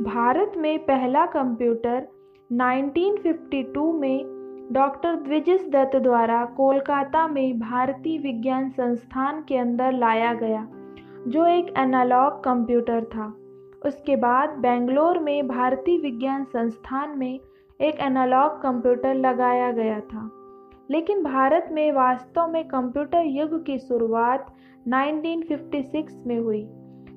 भारत में पहला कंप्यूटर 1952 में डॉक्टर द्विजिस दत्त द्वारा कोलकाता में भारतीय विज्ञान संस्थान के अंदर लाया गया, जो एक एनालॉग कंप्यूटर था। उसके बाद बेंगलोर में भारतीय विज्ञान संस्थान में एक एनालॉग कंप्यूटर लगाया गया था। लेकिन भारत में वास्तव में कंप्यूटर युग की शुरुआत 1956 में हुई।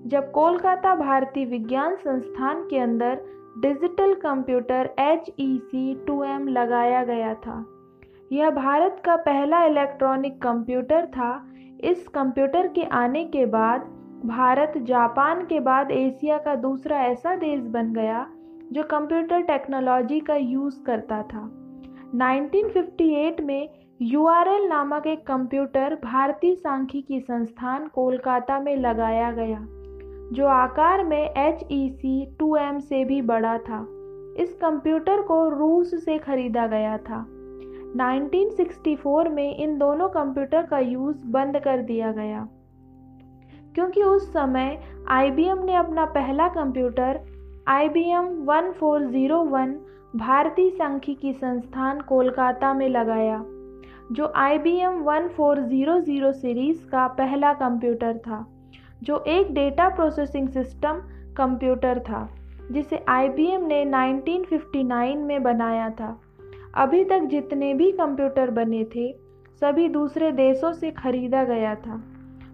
जब कोलकाता भारतीय विज्ञान संस्थान के अंदर digital computer H E C two M लगाया गया था। यह भारत का पहला इलेक्ट्रॉनिक कंप्यूटर था। इस कंप्यूटर के आने के बाद भारत जापान के बाद एशिया का दूसरा ऐसा देश बन गया जो कंप्यूटर टेक्नोलॉजी का यूज़ करता था। 1958 में यूआरएल नामक एक कंप्यूटर भारतीय सांख्यिकी संस्थान कोलकाता में लगाया गया। जो आकार में H E C two M से भी बड़ा था, इस कंप्यूटर को रूस से खरीदा गया था। 1964 में इन दोनों कंप्यूटर का यूज़ बंद कर दिया गया। क्योंकि उस समय आईबीएम ने अपना पहला कंप्यूटर ज़ीरो वन भारतीय सांख्यिकी संस्थान कोलकाता में लगाया, जो I B M one four zero zero series का पहला कंप्यूटर था। जो एक डेटा प्रोसेसिंग सिस्टम कंप्यूटर था, जिसे IBM ने 1959 में बनाया था। अभी तक जितने भी कंप्यूटर बने थे, सभी दूसरे देशों से खरीदा गया था।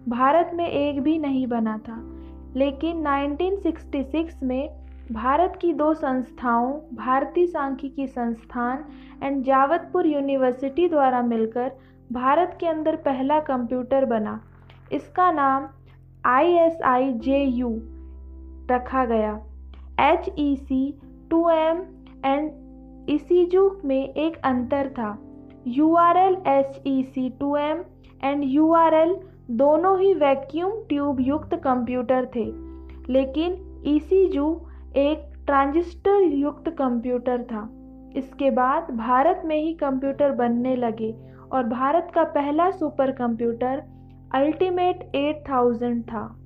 भारत में एक भी नहीं बना था। लेकिन 1966 में भारत की दो संस्थाओं, भारतीय सांख्यिकी संस्थान एंड जावतपुर यूनिवर्सिटी द्वारा मिलकर भारत के अंदर पहला कंप्यूटर बना। इसका नाम I S I J U रखा गया। H E C two M and ISIJU में एक अंतर था। U R L H E C two M and U R L दोनों ही वैक्यूम ट्यूब युक्त कंप्यूटर थे। लेकिन ईसीजू एक ट्रांजिस्टर युक्त कंप्यूटर था। इसके बाद भारत में ही कंप्यूटर बनने लगे और भारत का पहला super computer ultimate eight thousand था।